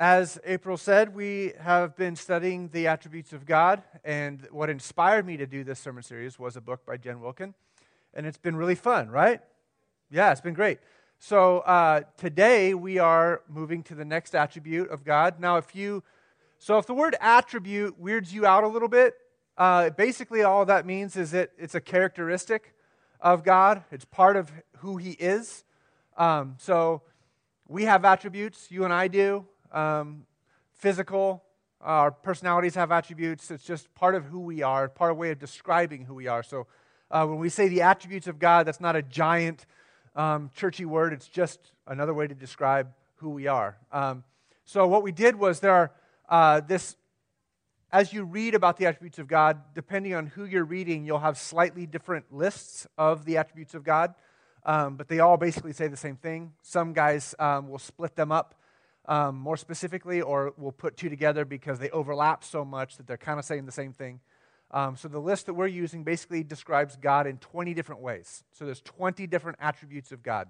As April said, we have been studying the attributes of God, and what inspired me to do this sermon series was a book by Jen Wilkin, and it's been really fun, right? Yeah, it's been great. So uh, today we are moving to the next attribute of God. Now, if you, so if the word attribute weirds you out a little bit, uh, basically all that means is that it's a characteristic of God. It's part of who He is. Um, so we have attributes, you and I do um, physical. Our personalities have attributes. It's just part of who we are, part of way of describing who we are. So uh, when we say the attributes of God, that's not a giant um, churchy word. It's just another way to describe who we are. Um, so what we did was there are uh, this. As you read about the attributes of God, depending on who you're reading, you'll have slightly different lists of the attributes of God, um, but they all basically say the same thing. Some guys um, will split them up um, more specifically, or we'll put two together because they overlap so much that they're kind of saying the same thing. Um, so the list that we're using basically describes God in 20 different ways. So there's 20 different attributes of God.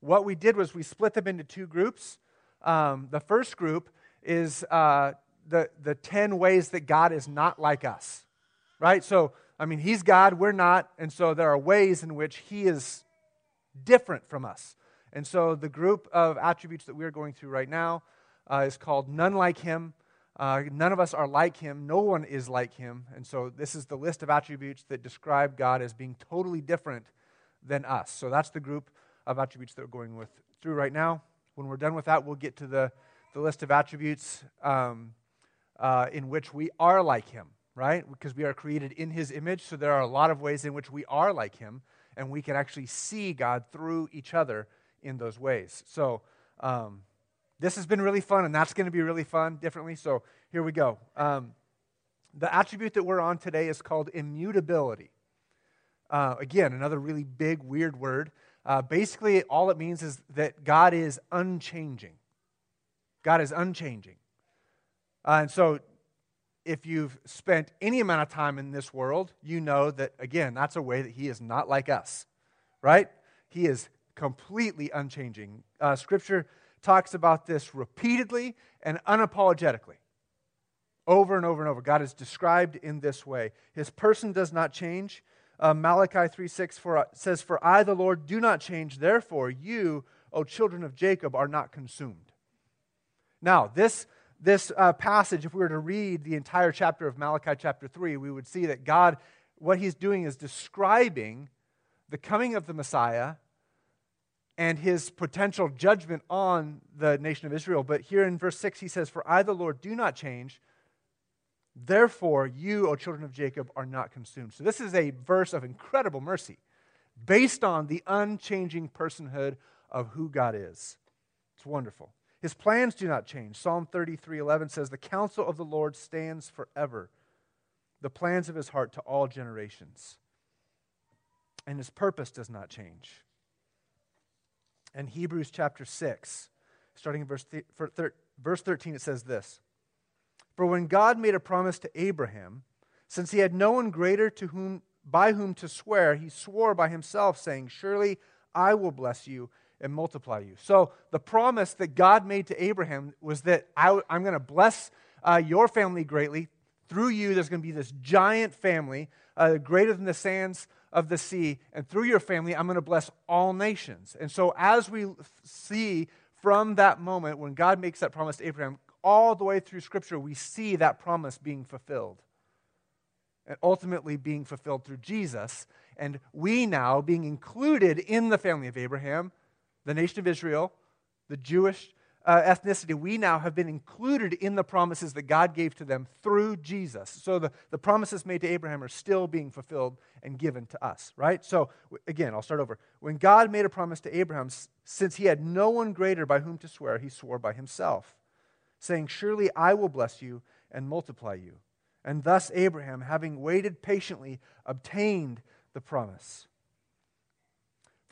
What we did was we split them into two groups. Um, the first group is uh, the, the 10 ways that God is not like us, right? So, I mean, He's God, we're not, and so there are ways in which He is different from us. And so the group of attributes that we're going through right now uh, is called None Like Him. Uh, none of us are like Him. No one is like Him. And so this is the list of attributes that describe God as being totally different than us. So that's the group of attributes that we're going with through right now. When we're done with that, we'll get to the, the list of attributes um, uh, in which we are like Him, right? Because we are created in His image. So there are a lot of ways in which we are like Him, and we can actually see God through each other in those ways. So, um, this has been really fun, and that's going to be really fun differently. So, here we go. Um, the attribute that we're on today is called immutability. Uh, again, another really big, weird word. Uh, basically, all it means is that God is unchanging. God is unchanging. Uh, and so, if you've spent any amount of time in this world, you know that, again, that's a way that He is not like us, right? He is completely unchanging. Uh, scripture talks about this repeatedly and unapologetically. Over and over and over. God is described in this way. His person does not change. Uh, Malachi 3 6 for, uh, says, For I, the Lord, do not change. Therefore, you, O children of Jacob, are not consumed. Now, this, this uh, passage, if we were to read the entire chapter of Malachi chapter 3, we would see that God, what he's doing is describing the coming of the Messiah and his potential judgment on the nation of Israel. But here in verse 6, he says, For I, the Lord, do not change. Therefore, you, O children of Jacob, are not consumed. So, this is a verse of incredible mercy based on the unchanging personhood of who God is. It's wonderful. His plans do not change. Psalm 33 11 says, The counsel of the Lord stands forever, the plans of his heart to all generations. And his purpose does not change and Hebrews chapter 6, starting in verse, th- thir- verse 13, it says this For when God made a promise to Abraham, since he had no one greater to whom, by whom to swear, he swore by himself, saying, Surely I will bless you and multiply you. So the promise that God made to Abraham was that I, am going to bless uh, your family greatly. Through you, there's going to be this giant family, uh, greater than the sands of the sea, and through your family, I'm going to bless all nations. And so, as we see from that moment when God makes that promise to Abraham, all the way through Scripture, we see that promise being fulfilled. And ultimately being fulfilled through Jesus. And we now being included in the family of Abraham, the nation of Israel, the Jewish uh, ethnicity, we now have been included in the promises that God gave to them through Jesus. So the, the promises made to Abraham are still being fulfilled and given to us, right? So again, I'll start over. When God made a promise to Abraham, since he had no one greater by whom to swear, he swore by himself, saying, Surely I will bless you and multiply you. And thus Abraham, having waited patiently, obtained the promise.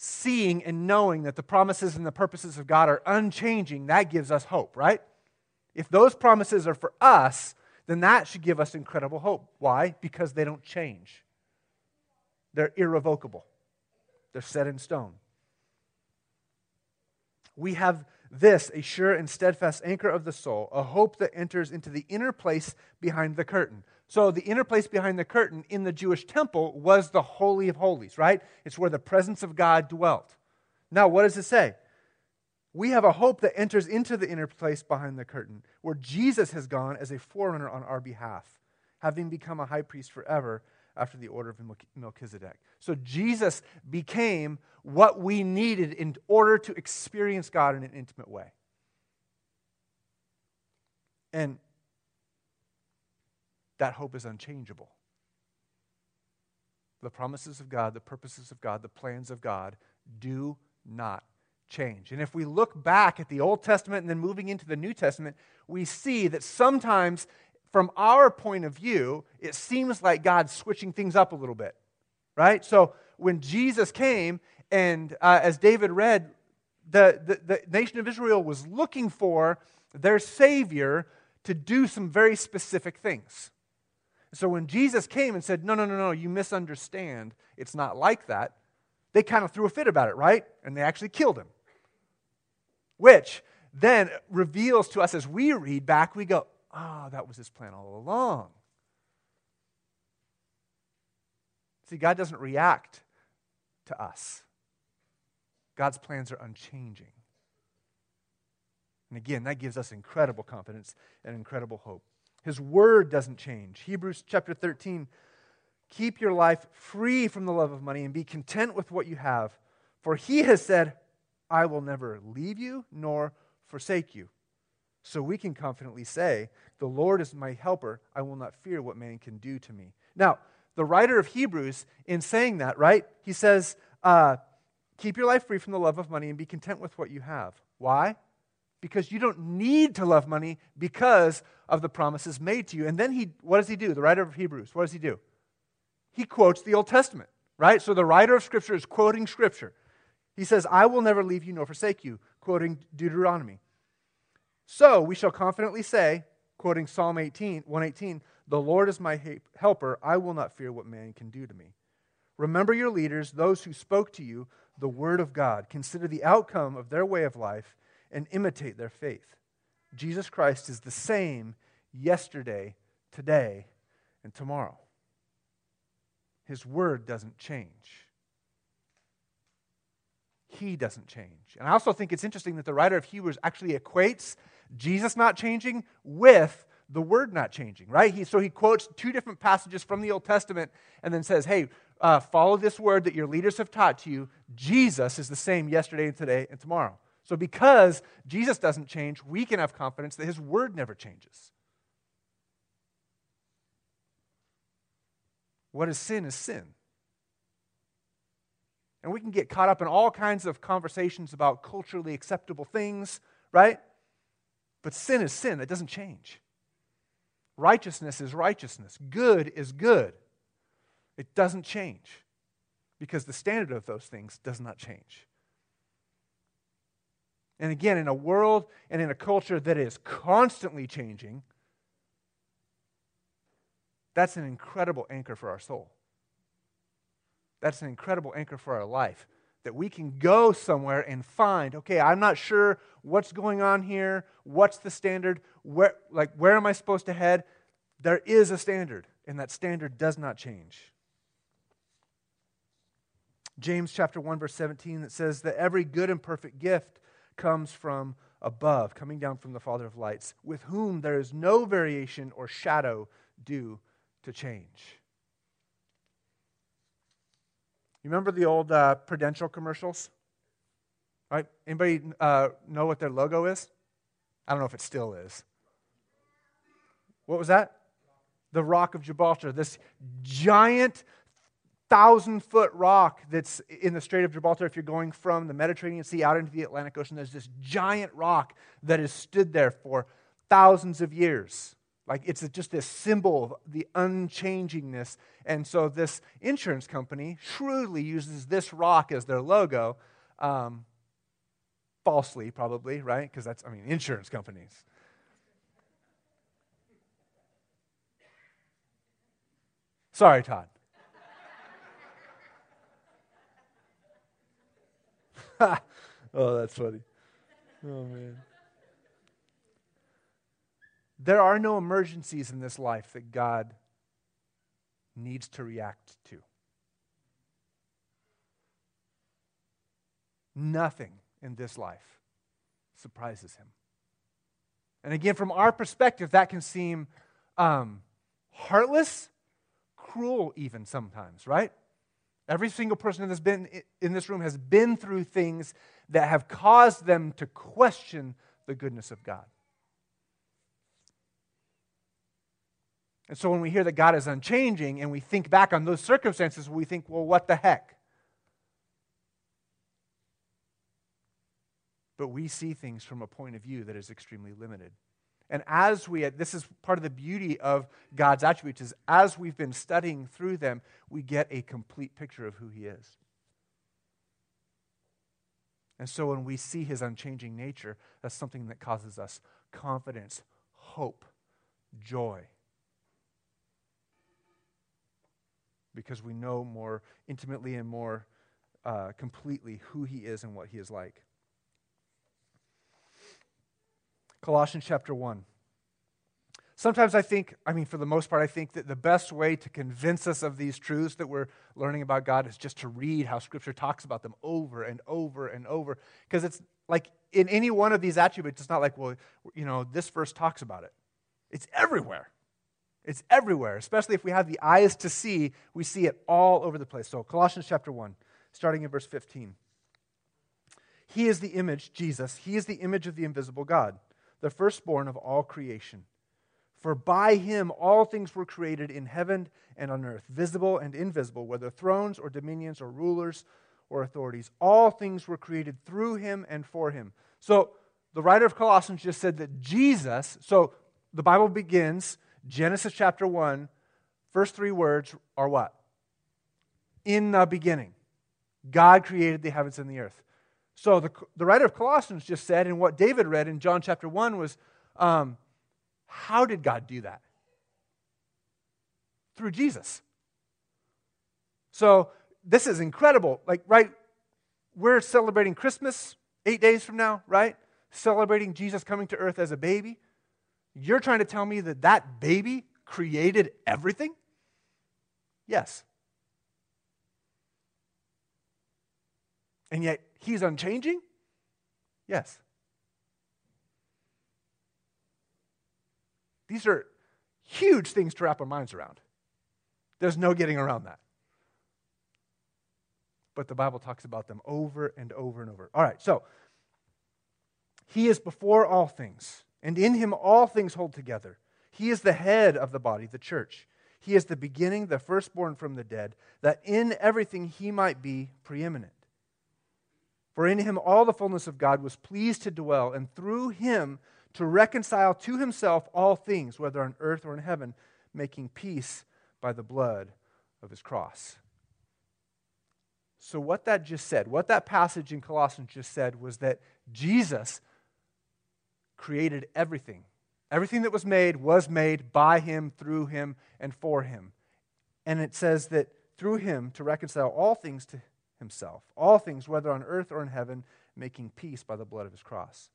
seeing and knowing that the promises and the purposes of God are unchanging, that gives us hope, right? If those promises are for us, then that should give us incredible hope. Why? Because they don't change, they're irrevocable, they're set in stone. We have this, a sure and steadfast anchor of the soul, a hope that enters into the inner place behind the curtain. So, the inner place behind the curtain in the Jewish temple was the Holy of Holies, right? It's where the presence of God dwelt. Now, what does it say? We have a hope that enters into the inner place behind the curtain, where Jesus has gone as a forerunner on our behalf, having become a high priest forever after the order of Melchizedek. So Jesus became what we needed in order to experience God in an intimate way. And that hope is unchangeable. The promises of God, the purposes of God, the plans of God do not change. And if we look back at the Old Testament and then moving into the New Testament, we see that sometimes from our point of view, it seems like God's switching things up a little bit, right? So when Jesus came, and uh, as David read, the, the, the nation of Israel was looking for their Savior to do some very specific things. So when Jesus came and said, No, no, no, no, you misunderstand, it's not like that, they kind of threw a fit about it, right? And they actually killed him. Which then reveals to us as we read back, we go, Ah, oh, that was his plan all along. See, God doesn't react to us, God's plans are unchanging. And again, that gives us incredible confidence and incredible hope. His word doesn't change. Hebrews chapter 13 Keep your life free from the love of money and be content with what you have. For he has said, I will never leave you nor forsake you. So we can confidently say, The Lord is my helper. I will not fear what man can do to me. Now, the writer of Hebrews, in saying that, right, he says, uh, Keep your life free from the love of money and be content with what you have. Why? Because you don't need to love money because of the promises made to you. And then he, what does he do? The writer of Hebrews, what does he do? He quotes the Old Testament, right? So the writer of Scripture is quoting Scripture. He says, I will never leave you nor forsake you, quoting Deuteronomy. So we shall confidently say, quoting Psalm 18, 118, The Lord is my helper. I will not fear what man can do to me. Remember your leaders, those who spoke to you the word of God. Consider the outcome of their way of life and imitate their faith. Jesus Christ is the same yesterday, today, and tomorrow. His word doesn't change he doesn't change. And I also think it's interesting that the writer of Hebrews actually equates Jesus not changing with the word not changing, right? He, so he quotes two different passages from the Old Testament and then says, hey, uh, follow this word that your leaders have taught to you. Jesus is the same yesterday and today and tomorrow. So because Jesus doesn't change, we can have confidence that his word never changes. What is sin is sin. And we can get caught up in all kinds of conversations about culturally acceptable things, right? But sin is sin, it doesn't change. Righteousness is righteousness, good is good. It doesn't change because the standard of those things does not change. And again, in a world and in a culture that is constantly changing, that's an incredible anchor for our soul. That's an incredible anchor for our life that we can go somewhere and find okay i'm not sure what's going on here what's the standard where like where am i supposed to head there is a standard and that standard does not change james chapter 1 verse 17 that says that every good and perfect gift comes from above coming down from the father of lights with whom there is no variation or shadow due to change you remember the old uh, Prudential commercials? Right? Anybody uh, know what their logo is? I don't know if it still is. What was that? The Rock of Gibraltar, this giant thousand foot rock that's in the Strait of Gibraltar. If you're going from the Mediterranean Sea out into the Atlantic Ocean, there's this giant rock that has stood there for thousands of years. Like it's just this symbol of the unchangingness. And so this insurance company shrewdly uses this rock as their logo. Um, falsely, probably, right? Because that's, I mean, insurance companies. Sorry, Todd. oh, that's funny. Oh, man. There are no emergencies in this life that God needs to react to. Nothing in this life surprises him. And again, from our perspective, that can seem um, heartless, cruel, even sometimes, right? Every single person that's been in this room has been through things that have caused them to question the goodness of God. And so when we hear that God is unchanging and we think back on those circumstances, we think, well, what the heck? But we see things from a point of view that is extremely limited. And as we, this is part of the beauty of God's attributes, is as we've been studying through them, we get a complete picture of who He is. And so when we see His unchanging nature, that's something that causes us confidence, hope, joy. because we know more intimately and more uh, completely who he is and what he is like. Colossians chapter 1. Sometimes I think, I mean, for the most part, I think that the best way to convince us of these truths that we're learning about God is just to read how Scripture talks about them over and over and over. Because it's like in any one of these attributes, it's not like, well, you know, this verse talks about it. It's everywhere. It's everywhere, especially if we have the eyes to see, we see it all over the place. So, Colossians chapter 1, starting in verse 15. He is the image, Jesus, he is the image of the invisible God, the firstborn of all creation. For by him all things were created in heaven and on earth, visible and invisible, whether thrones or dominions or rulers or authorities. All things were created through him and for him. So, the writer of Colossians just said that Jesus, so the Bible begins Genesis chapter 1, first three words are what? In the beginning, God created the heavens and the earth. So the, the writer of Colossians just said, and what David read in John chapter 1 was, um, how did God do that? Through Jesus. So this is incredible. Like, right, we're celebrating Christmas eight days from now, right? Celebrating Jesus coming to earth as a baby. You're trying to tell me that that baby created everything? Yes. And yet he's unchanging? Yes. These are huge things to wrap our minds around. There's no getting around that. But the Bible talks about them over and over and over. All right, so he is before all things and in him all things hold together. He is the head of the body, the church. He is the beginning, the firstborn from the dead, that in everything he might be preeminent. For in him all the fullness of God was pleased to dwell, and through him to reconcile to himself all things, whether on earth or in heaven, making peace by the blood of his cross. So, what that just said, what that passage in Colossians just said, was that Jesus created everything. Everything that was made was made by him, through him, and for him. And it says that through him to reconcile all things to himself, all things, whether on earth or in heaven, making peace by the blood of his cross.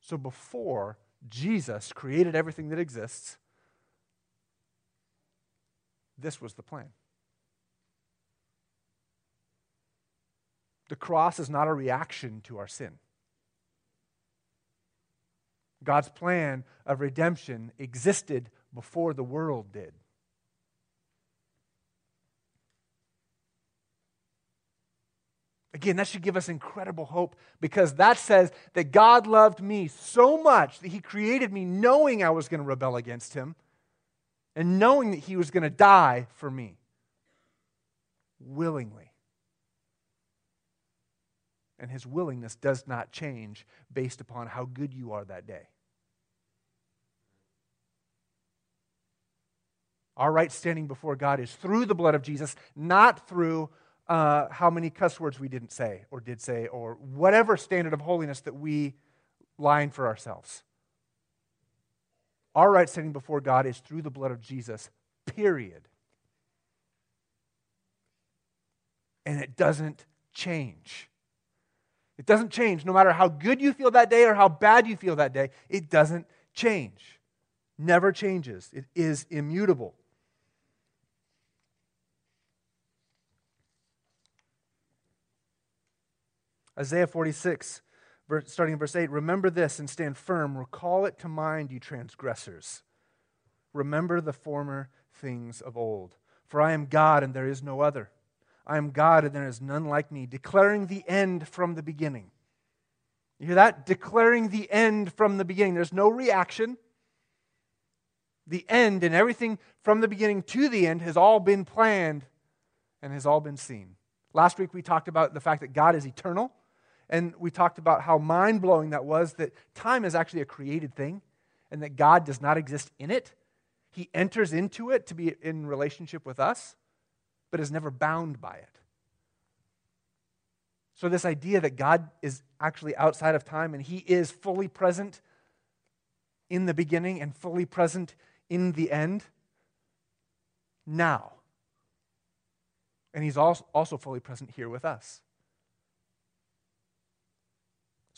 So before Jesus created everything that exists, this was the plan. The cross is not a reaction to our sin. God's plan of redemption existed before the world did. Again, that should give us incredible hope because that says that God loved me so much that He created me knowing I was going to rebel against Him and knowing that He was going to die for me willingly. and his willingness does not change based upon how good you are that day. Our right standing before God is through the blood of Jesus, not through uh, how many cuss words we didn't say or did say, or whatever standard of holiness that we line for ourselves. Our right standing before God is through the blood of Jesus, period. And it doesn't change. It doesn't change no matter how good you feel that day or how bad you feel that day. It doesn't change. Never changes. It is immutable. Isaiah 46, starting in verse 8 Remember this and stand firm. Recall it to mind, you transgressors. Remember the former things of old. For I am God and there is no other. I am God and there is none like me, declaring the end from the beginning. You hear that? Declaring the end from the beginning. There's no reaction. The end and everything from the beginning to the end has all been planned and has all been seen. Last week we talked about the fact that God is eternal and we talked about how mind blowing that was that time is actually a created thing and that God does not exist in it. He enters into it to be in relationship with us, but is never bound by it. So, this idea that God is actually outside of time and He is fully present in the beginning and fully present in the end now. And He's also fully present here with us.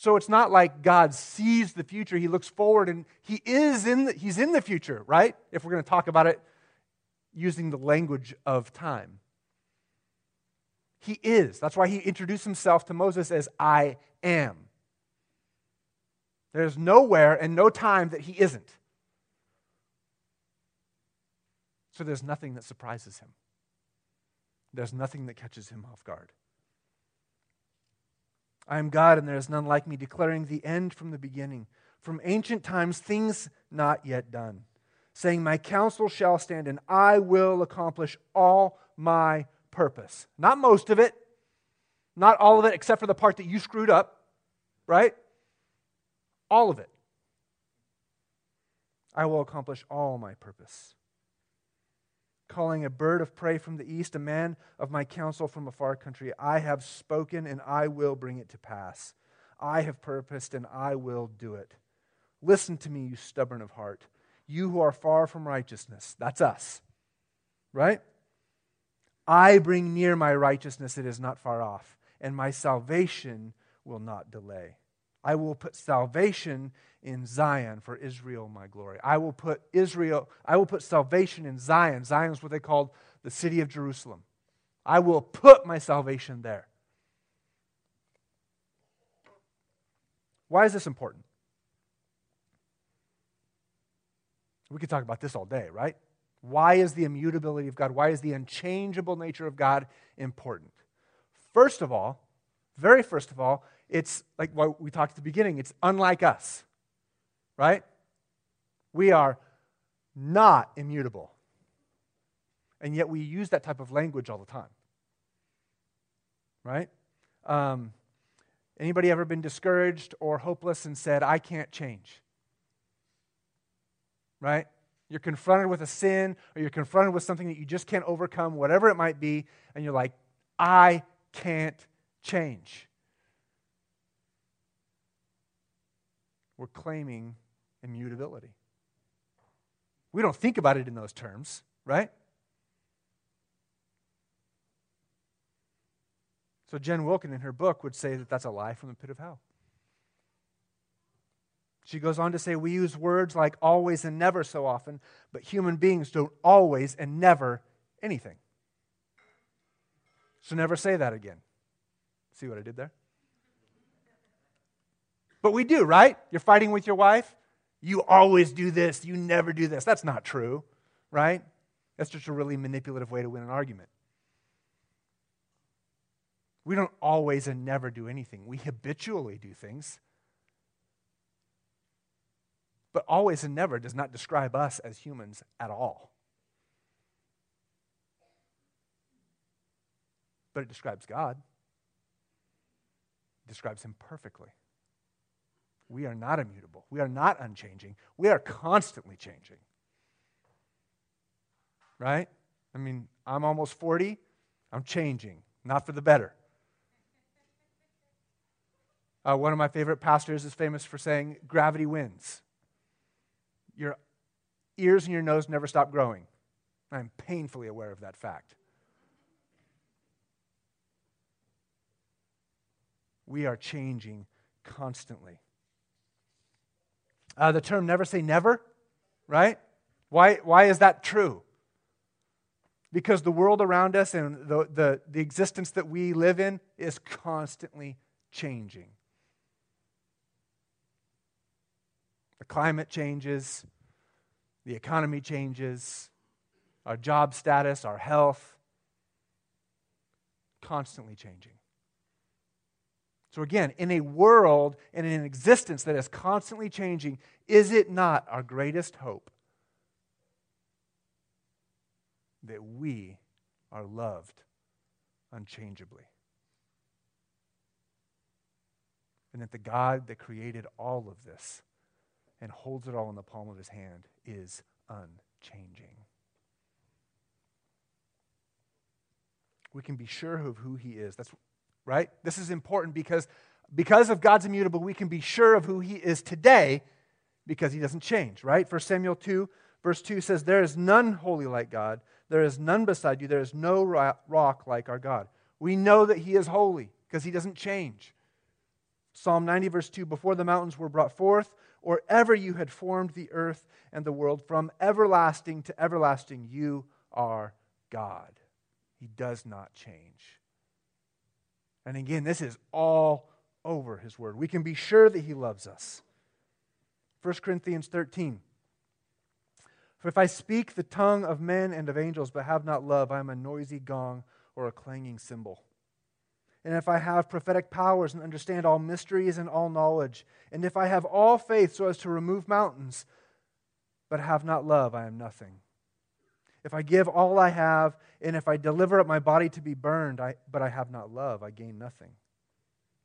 So it's not like God sees the future, he looks forward and he is in the, he's in the future, right? If we're going to talk about it using the language of time. He is. That's why he introduced himself to Moses as I am. There's nowhere and no time that he isn't. So there's nothing that surprises him. There's nothing that catches him off guard. I am God, and there is none like me, declaring the end from the beginning, from ancient times, things not yet done, saying, My counsel shall stand, and I will accomplish all my purpose. Not most of it, not all of it, except for the part that you screwed up, right? All of it. I will accomplish all my purpose calling a bird of prey from the east, a man of my counsel from a far country. I have spoken and I will bring it to pass. I have purposed and I will do it. Listen to me, you stubborn of heart, you who are far from righteousness. That's us, right? I bring near my righteousness, it is not far off, and my salvation will not delay. I will put salvation in Zion for Israel, my glory. I will put Israel, I will put salvation in Zion. Zion is what they called the city of Jerusalem. I will put my salvation there. Why is this important? We could talk about this all day, right? Why is the immutability of God, why is the unchangeable nature of God important? First of all, very first of all, it's like what we talked at the beginning, it's unlike us right? We are not immutable. And yet we use that type of language all the time. Right? Um, anybody ever been discouraged or hopeless and said, I can't change? Right? You're confronted with a sin or you're confronted with something that you just can't overcome, whatever it might be, and you're like, I can't change. We're claiming immutability. We don't think about it in those terms, right? So Jen Wilkin in her book would say that that's a lie from the pit of hell. She goes on to say, We use words like always and never so often, but human beings don't always and never anything. So never say that again. See what I did there? But we do, right? You're fighting with your wife you always do this, you never do this. That's not true, right? That's just a really manipulative way to win an argument. We don't always and never do anything, we habitually do things. But always and never does not describe us as humans at all. But it describes God. describes him perfectly. We are not immutable. We are not unchanging. We are constantly changing. Right? I mean, I'm almost 40. I'm changing, not for the better. Uh, one of my favorite pastors is famous for saying, gravity wins. Your ears and your nose never stop growing. I'm painfully aware of that fact. We are changing constantly. Uh, the term never say never, right? Why, why is that true? Because the world around us and the, the, the existence that we live in is constantly changing. The climate changes, the economy changes, our job status, our health, constantly changing. So, again, in a world and in an existence that is constantly changing, is it not our greatest hope that we are loved unchangeably? And that the God that created all of this and holds it all in the palm of his hand is unchanging. We can be sure of who he is. That's right? This is important because because of God's immutable, we can be sure of who he is today because he doesn't change, right? 1 Samuel 2, verse 2 says, There is none holy like God. There is none beside you. There is no rock like our God. We know that he is holy because he doesn't change. Psalm 90, verse 2 Before the mountains were brought forth, or ever you had formed the earth and the world, from everlasting to everlasting, you are God. He does not change. And again, this is all over his word. We can be sure that he loves us. 1 Corinthians 13. For if I speak the tongue of men and of angels, but have not love, I am a noisy gong or a clanging cymbal. And if I have prophetic powers and understand all mysteries and all knowledge, and if I have all faith so as to remove mountains, but have not love, I am nothing. If I give all I have, and if I deliver up my body to be burned, I, but I have not love, I gain nothing.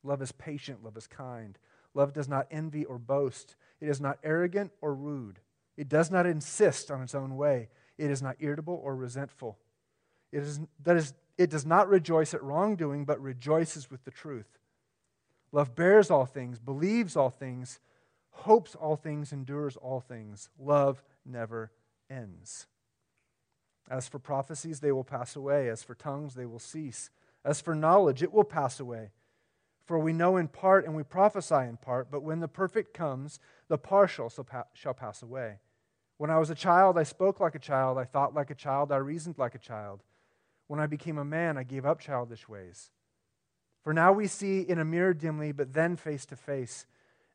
Love is patient, love is kind. Love does not envy or boast. It is not arrogant or rude. It does not insist on its own way. It is not irritable or resentful. It, is, that is, it does not rejoice at wrongdoing, but rejoices with the truth. Love bears all things, believes all things, hopes all things, endures all things. Love never ends. As for prophecies, they will pass away. As for tongues, they will cease. As for knowledge, it will pass away. For we know in part and we prophesy in part, but when the perfect comes, the partial shall pass away. When I was a child, I spoke like a child, I thought like a child, I reasoned like a child. When I became a man, I gave up childish ways. For now we see in a mirror dimly, but then face to face.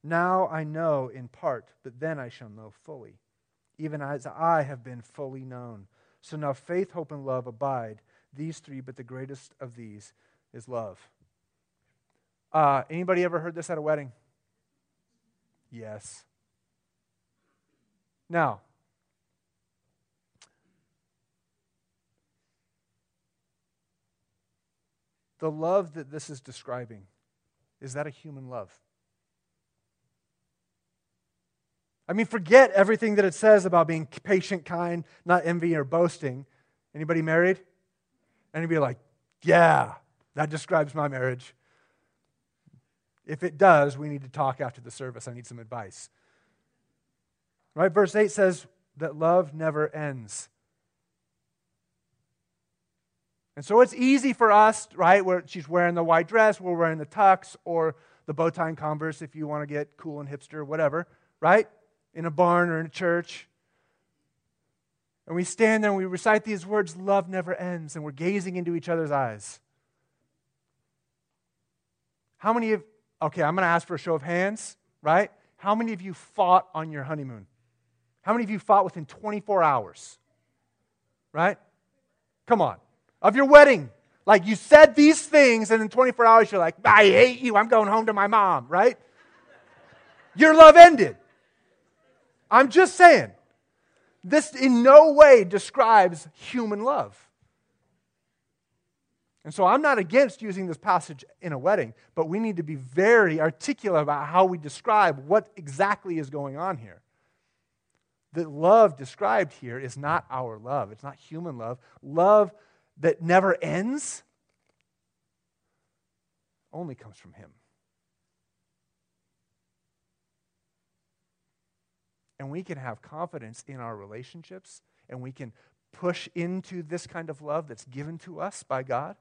Now I know in part, but then I shall know fully, even as I have been fully known. So now faith, hope, and love abide, these three, but the greatest of these is love. Uh, anybody ever heard this at a wedding? Yes. Now, the love that this is describing, is that a human love? I mean, forget everything that it says about being patient, kind, not envying or boasting. Anybody married? Anybody like, yeah, that describes my marriage. If it does, we need to talk after the service. I need some advice. Right? Verse 8 says that love never ends. And so it's easy for us, right? Where she's wearing the white dress, we're wearing the tux or the bow tie and converse if you want to get cool and hipster, whatever, right? In a barn or in a church. And we stand there and we recite these words love never ends, and we're gazing into each other's eyes. How many of, okay, I'm going to ask for a show of hands, right? How many of you fought on your honeymoon? How many of you fought within 24 hours? Right? Come on. Of your wedding. Like you said these things, and in 24 hours you're like, I hate you. I'm going home to my mom, right? Your love ended. I'm just saying, this in no way describes human love. And so I'm not against using this passage in a wedding, but we need to be very articulate about how we describe what exactly is going on here. The love described here is not our love, it's not human love. Love that never ends only comes from Him. And we can have confidence in our relationships, and we can push into this kind of love that's given to us by God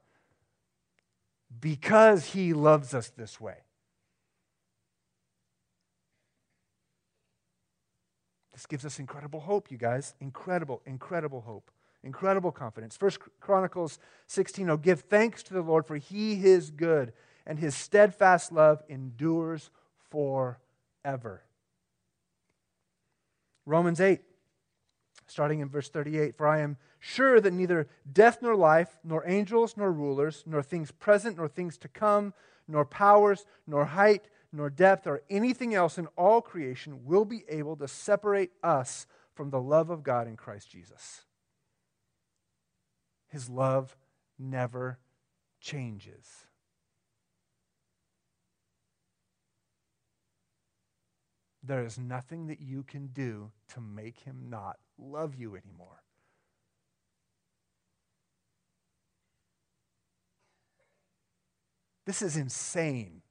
because He loves us this way. This gives us incredible hope, you guys. Incredible, incredible hope. Incredible confidence. First Chronicles 16, oh, give thanks to the Lord, for he is good, and his steadfast love endures forever. Romans 8, starting in verse 38, for I am sure that neither death nor life, nor angels nor rulers, nor things present nor things to come, nor powers, nor height, nor depth, or anything else in all creation will be able to separate us from the love of God in Christ Jesus. His love never changes. There is nothing that you can do to make him not love you anymore. This is insane.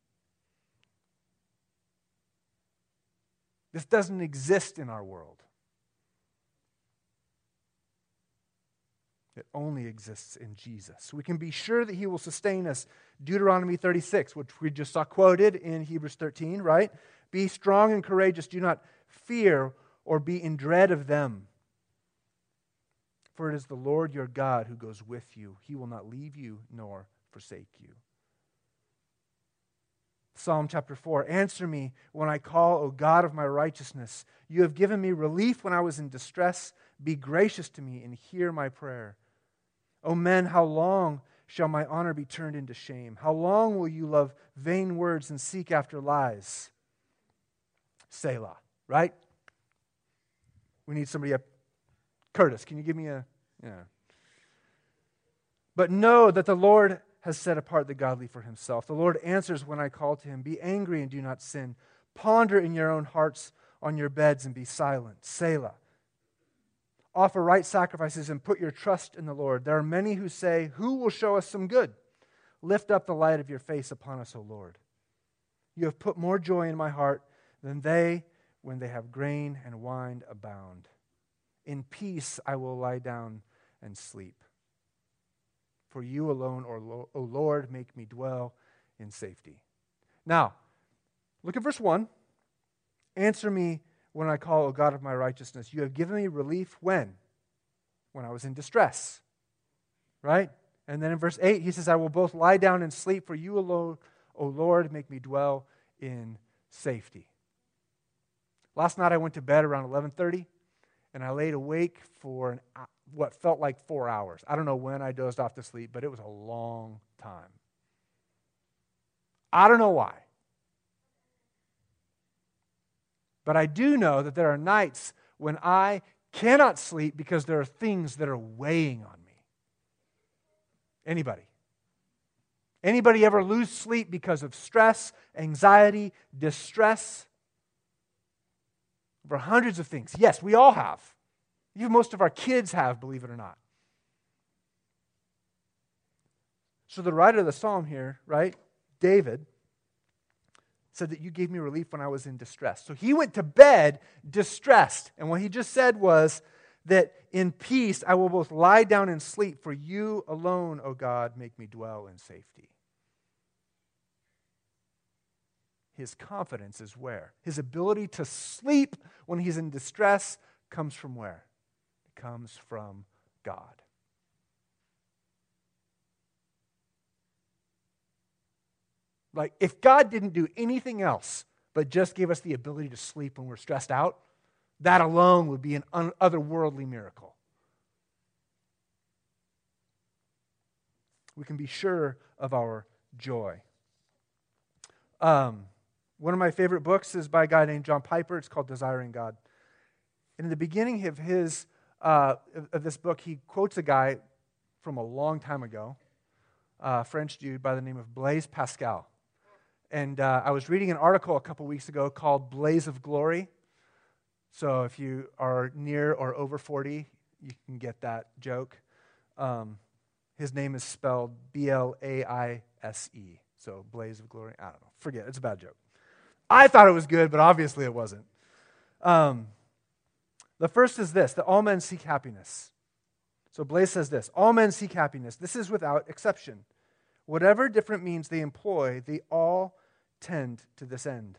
This doesn't exist in our world. It only exists in Jesus. We can be sure that He will sustain us. Deuteronomy 36, which we just saw quoted in Hebrews 13, right? Be strong and courageous. Do not fear or be in dread of them. For it is the Lord your God who goes with you. He will not leave you nor forsake you. Psalm chapter 4 Answer me when I call, O God of my righteousness. You have given me relief when I was in distress. Be gracious to me and hear my prayer. O men, how long shall my honor be turned into shame? How long will you love vain words and seek after lies? Selah, right? We need somebody up. Curtis, can you give me a. Yeah. But know that the Lord has set apart the godly for himself. The Lord answers when I call to him. Be angry and do not sin. Ponder in your own hearts on your beds and be silent. Selah. Offer right sacrifices and put your trust in the Lord. There are many who say, Who will show us some good? Lift up the light of your face upon us, O Lord. You have put more joy in my heart than they when they have grain and wine abound. In peace I will lie down and sleep. For you alone, O Lord, make me dwell in safety. Now, look at verse 1. Answer me when I call, O God of my righteousness. You have given me relief when? When I was in distress. Right? And then in verse 8, he says, I will both lie down and sleep, for you alone, O Lord, make me dwell in safety. Last night I went to bed around 11:30 and I laid awake for an uh, what felt like four hours. I don't know when I dozed off to sleep, but it was a long time. I don't know why. But I do know that there are nights when I cannot sleep because there are things that are weighing on me. Anybody? Anybody ever lose sleep because of stress, anxiety, distress? Over hundreds of things. Yes, we all have. Even most of our kids have, believe it or not. So the writer of the psalm here, right, David, said that you gave me relief when I was in distress. So he went to bed distressed. And what he just said was that in peace I will both lie down and sleep, for you alone, O God, make me dwell in safety. His confidence is where? His ability to sleep when he's in distress comes from where? It comes from God. Like, if God didn't do anything else but just give us the ability to sleep when we're stressed out, that alone would be an otherworldly miracle. We can be sure of our joy. Um, one of my favorite books is by a guy named John Piper. It's called Desiring God. And in the beginning of his uh, of this book, he quotes a guy from a long time ago a French dude by the name of Blaise Pascal. And uh, I was reading an article a couple weeks ago called Blaze of Glory. So if you are near or over 40, you can get that joke. Um, his name is spelled B L A I S E. So Blaze of Glory. I don't know. Forget it. It's a bad joke. I thought it was good, but obviously it wasn't. Um, the first is this that all men seek happiness. So Blaise says this All men seek happiness. This is without exception. Whatever different means they employ, they all tend to this end.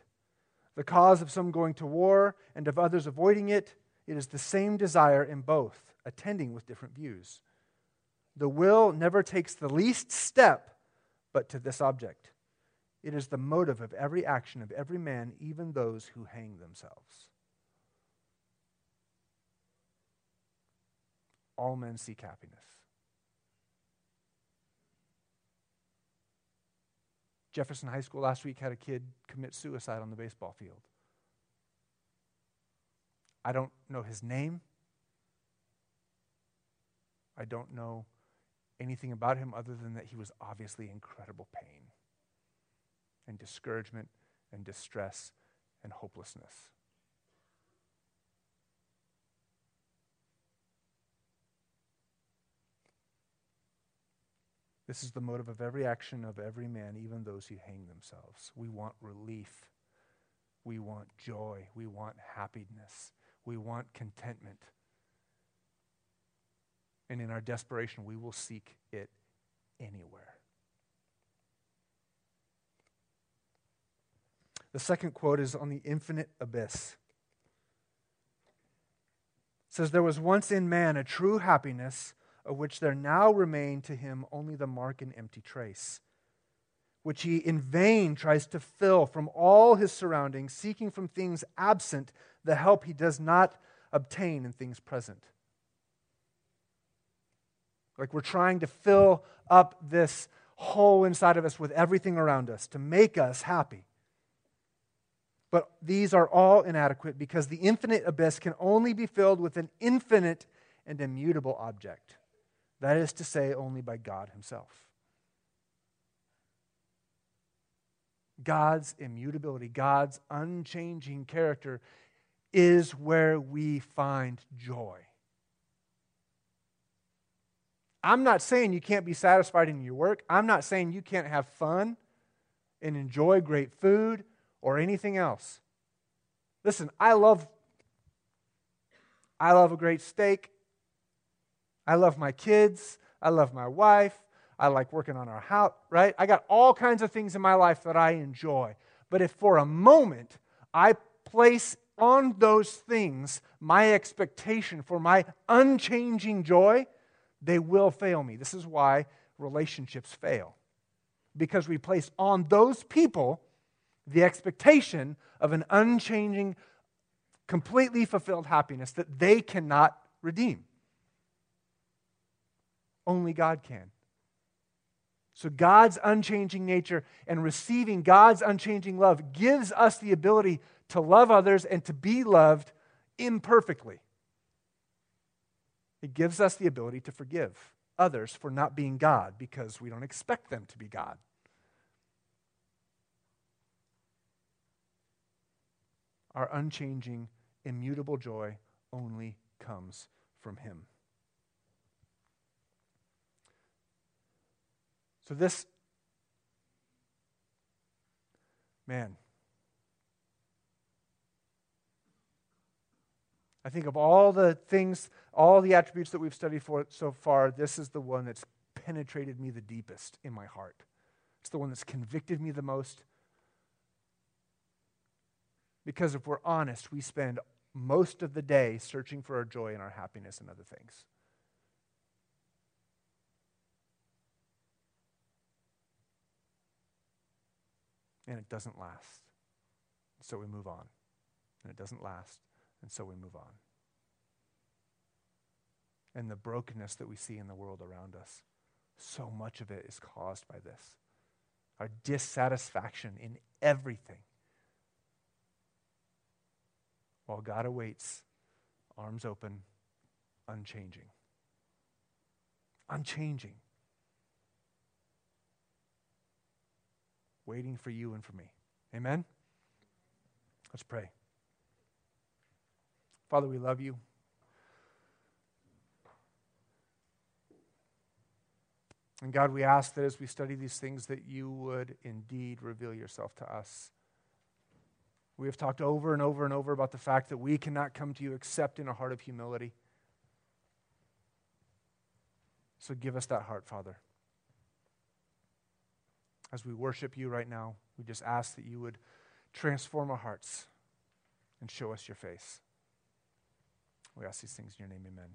The cause of some going to war and of others avoiding it, it is the same desire in both, attending with different views. The will never takes the least step but to this object. It is the motive of every action of every man, even those who hang themselves. All men seek happiness. Jefferson High School last week had a kid commit suicide on the baseball field. I don't know his name. I don't know anything about him other than that he was obviously in incredible pain and discouragement and distress and hopelessness. This is the motive of every action of every man, even those who hang themselves. We want relief. We want joy. We want happiness. We want contentment. And in our desperation, we will seek it anywhere. The second quote is on the infinite abyss. It says, There was once in man a true happiness, of which there now remain to him only the mark and empty trace, which he in vain tries to fill from all his surroundings, seeking from things absent the help he does not obtain in things present. Like we're trying to fill up this hole inside of us with everything around us to make us happy. But these are all inadequate because the infinite abyss can only be filled with an infinite and immutable object. That is to say, only by God Himself. God's immutability, God's unchanging character is where we find joy. I'm not saying you can't be satisfied in your work. I'm not saying you can't have fun and enjoy great food or anything else. Listen, I love I love a great steak. I love my kids. I love my wife. I like working on our house, right? I got all kinds of things in my life that I enjoy. But if for a moment I place on those things my expectation for my unchanging joy, they will fail me. This is why relationships fail. Because we place on those people the expectation of an unchanging, completely fulfilled happiness that they cannot redeem. Only God can. So, God's unchanging nature and receiving God's unchanging love gives us the ability to love others and to be loved imperfectly. It gives us the ability to forgive others for not being God because we don't expect them to be God. Our unchanging, immutable joy only comes from Him. So, this, man, I think of all the things, all the attributes that we've studied for so far, this is the one that's penetrated me the deepest in my heart. It's the one that's convicted me the most. Because if we're honest, we spend most of the day searching for our joy and our happiness and other things. And it doesn't last. So we move on. And it doesn't last. And so we move on. And the brokenness that we see in the world around us, so much of it is caused by this. Our dissatisfaction in everything. While God awaits, arms open, unchanging. Unchanging. Waiting for you and for me. Amen? Let's pray. Father, we love you. And God, we ask that as we study these things, that you would indeed reveal yourself to us. We have talked over and over and over about the fact that we cannot come to you except in a heart of humility. So give us that heart, Father. As we worship you right now, we just ask that you would transform our hearts and show us your face. We ask these things in your name, amen.